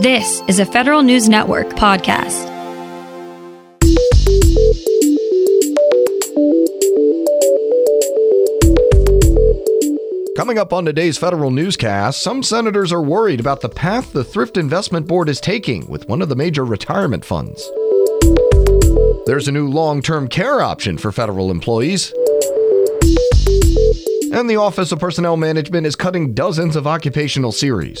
This is a Federal News Network podcast. Coming up on today's federal newscast, some senators are worried about the path the Thrift Investment Board is taking with one of the major retirement funds. There's a new long term care option for federal employees. And the Office of Personnel Management is cutting dozens of occupational series.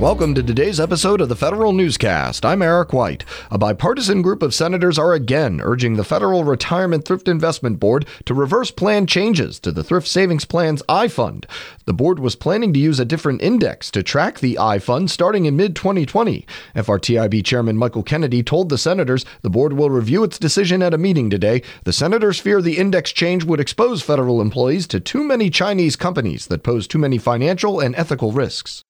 Welcome to today's episode of the Federal Newscast. I'm Eric White. A bipartisan group of senators are again urging the Federal Retirement Thrift Investment Board to reverse plan changes to the Thrift Savings Plan's I Fund. The board was planning to use a different index to track the I Fund starting in mid 2020. FRTIB Chairman Michael Kennedy told the senators the board will review its decision at a meeting today. The senators fear the index change would expose federal employees to too many Chinese companies that pose too many financial and ethical risks.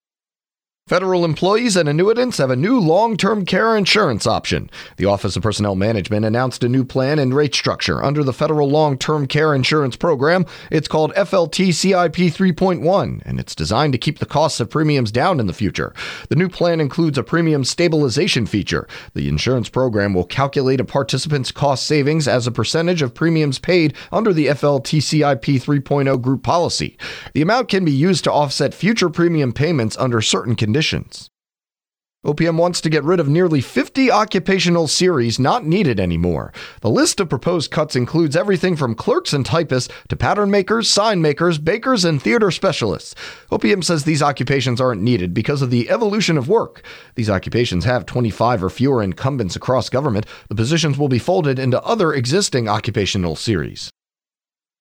Federal employees and annuitants have a new long term care insurance option. The Office of Personnel Management announced a new plan and rate structure under the Federal Long Term Care Insurance Program. It's called FLT CIP 3.1, and it's designed to keep the costs of premiums down in the future. The new plan includes a premium stabilization feature. The insurance program will calculate a participant's cost savings as a percentage of premiums paid under the FLT CIP 3.0 group policy. The amount can be used to offset future premium payments under certain conditions conditions. OPM wants to get rid of nearly 50 occupational series not needed anymore. The list of proposed cuts includes everything from clerks and typists to pattern makers, sign makers, bakers, and theater specialists. OPM says these occupations aren't needed because of the evolution of work. These occupations have 25 or fewer incumbents across government. The positions will be folded into other existing occupational series.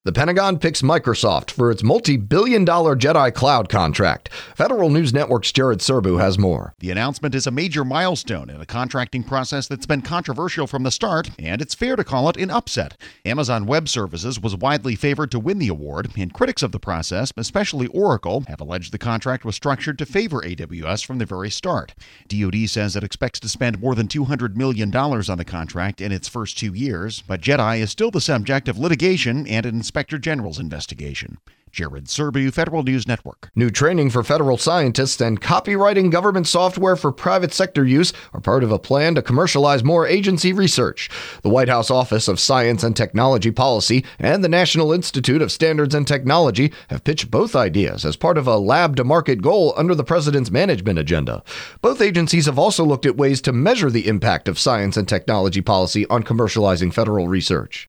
The Pentagon picks Microsoft for its multi billion dollar Jedi Cloud contract. Federal News Network's Jared Serbu has more. The announcement is a major milestone in a contracting process that's been controversial from the start, and it's fair to call it an upset. Amazon Web Services was widely favored to win the award, and critics of the process, especially Oracle, have alleged the contract was structured to favor AWS from the very start. DoD says it expects to spend more than $200 million on the contract in its first two years, but Jedi is still the subject of litigation and an Inspector General's investigation. Jared Serbu, Federal News Network. New training for federal scientists and copyrighting government software for private sector use are part of a plan to commercialize more agency research. The White House Office of Science and Technology Policy and the National Institute of Standards and Technology have pitched both ideas as part of a lab to market goal under the president's management agenda. Both agencies have also looked at ways to measure the impact of science and technology policy on commercializing federal research.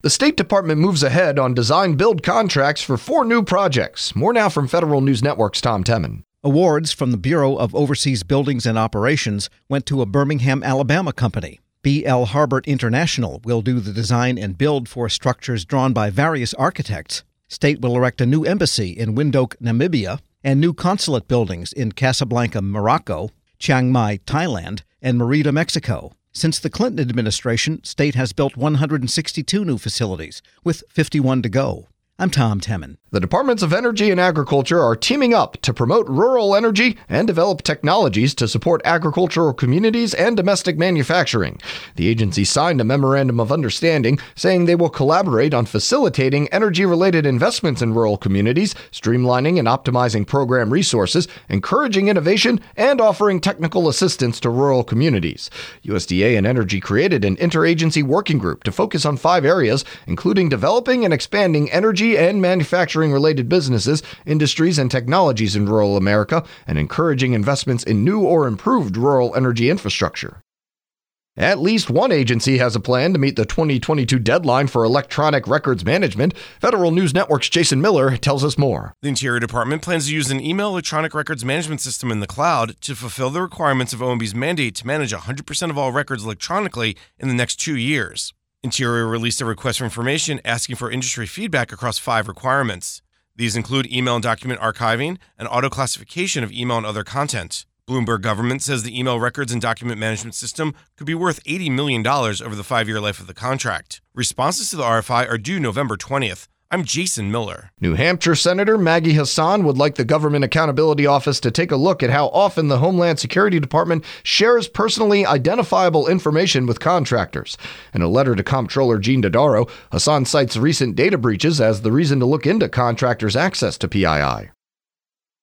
The State Department moves ahead on design build contracts for four new projects. More now from Federal News Network's Tom Temin. Awards from the Bureau of Overseas Buildings and Operations went to a Birmingham, Alabama company. B.L. Harbert International will do the design and build for structures drawn by various architects. State will erect a new embassy in Windhoek, Namibia, and new consulate buildings in Casablanca, Morocco, Chiang Mai, Thailand, and Merida, Mexico. Since the Clinton administration, state has built 162 new facilities, with 51 to go. I'm Tom Temin. The Departments of Energy and Agriculture are teaming up to promote rural energy and develop technologies to support agricultural communities and domestic manufacturing. The agency signed a memorandum of understanding saying they will collaborate on facilitating energy related investments in rural communities, streamlining and optimizing program resources, encouraging innovation, and offering technical assistance to rural communities. USDA and Energy created an interagency working group to focus on five areas, including developing and expanding energy and manufacturing manufacturing related businesses, industries, and technologies in rural America, and encouraging investments in new or improved rural energy infrastructure. At least one agency has a plan to meet the 2022 deadline for electronic records management. Federal News Network's Jason Miller tells us more. The Interior Department plans to use an email electronic records management system in the cloud to fulfill the requirements of OMB's mandate to manage 100% of all records electronically in the next two years. Interior released a request for information asking for industry feedback across five requirements. These include email and document archiving and auto classification of email and other content. Bloomberg government says the email records and document management system could be worth $80 million over the five year life of the contract. Responses to the RFI are due November 20th. I'm Jason Miller. New Hampshire Senator Maggie Hassan would like the Government Accountability Office to take a look at how often the Homeland Security Department shares personally identifiable information with contractors. In a letter to Comptroller Gene Dodaro, Hassan cites recent data breaches as the reason to look into contractors' access to PII.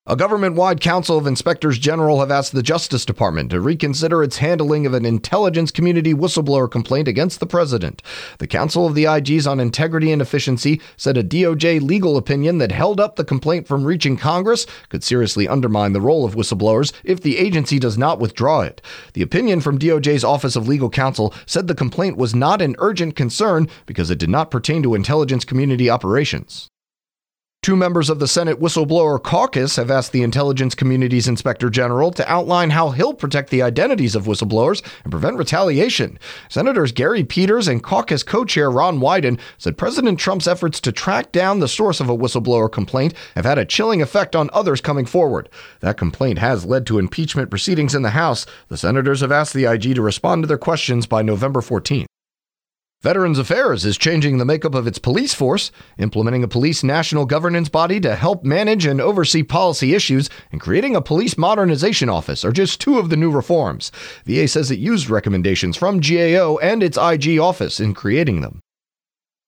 A government wide council of inspectors general have asked the Justice Department to reconsider its handling of an intelligence community whistleblower complaint against the president. The Council of the IGs on Integrity and Efficiency said a DOJ legal opinion that held up the complaint from reaching Congress could seriously undermine the role of whistleblowers if the agency does not withdraw it. The opinion from DOJ's Office of Legal Counsel said the complaint was not an urgent concern because it did not pertain to intelligence community operations. Two members of the Senate Whistleblower Caucus have asked the intelligence community's inspector general to outline how he'll protect the identities of whistleblowers and prevent retaliation. Senators Gary Peters and caucus co chair Ron Wyden said President Trump's efforts to track down the source of a whistleblower complaint have had a chilling effect on others coming forward. That complaint has led to impeachment proceedings in the House. The senators have asked the IG to respond to their questions by November 14th. Veterans Affairs is changing the makeup of its police force, implementing a police national governance body to help manage and oversee policy issues, and creating a police modernization office are just two of the new reforms. VA says it used recommendations from GAO and its IG office in creating them.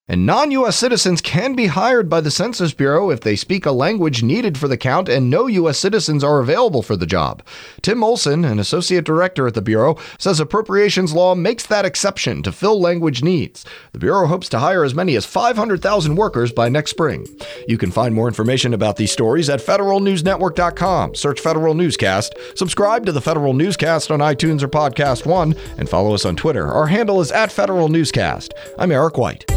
And non US citizens can be hired by the Census Bureau if they speak a language needed for the count and no US citizens are available for the job. Tim Olson, an associate director at the Bureau, says appropriations law makes that exception to fill language needs. The Bureau hopes to hire as many as 500,000 workers by next spring. You can find more information about these stories at federalnewsnetwork.com. Search Federal Newscast, subscribe to the Federal Newscast on iTunes or Podcast One, and follow us on Twitter. Our handle is at Federal Newscast. I'm Eric White.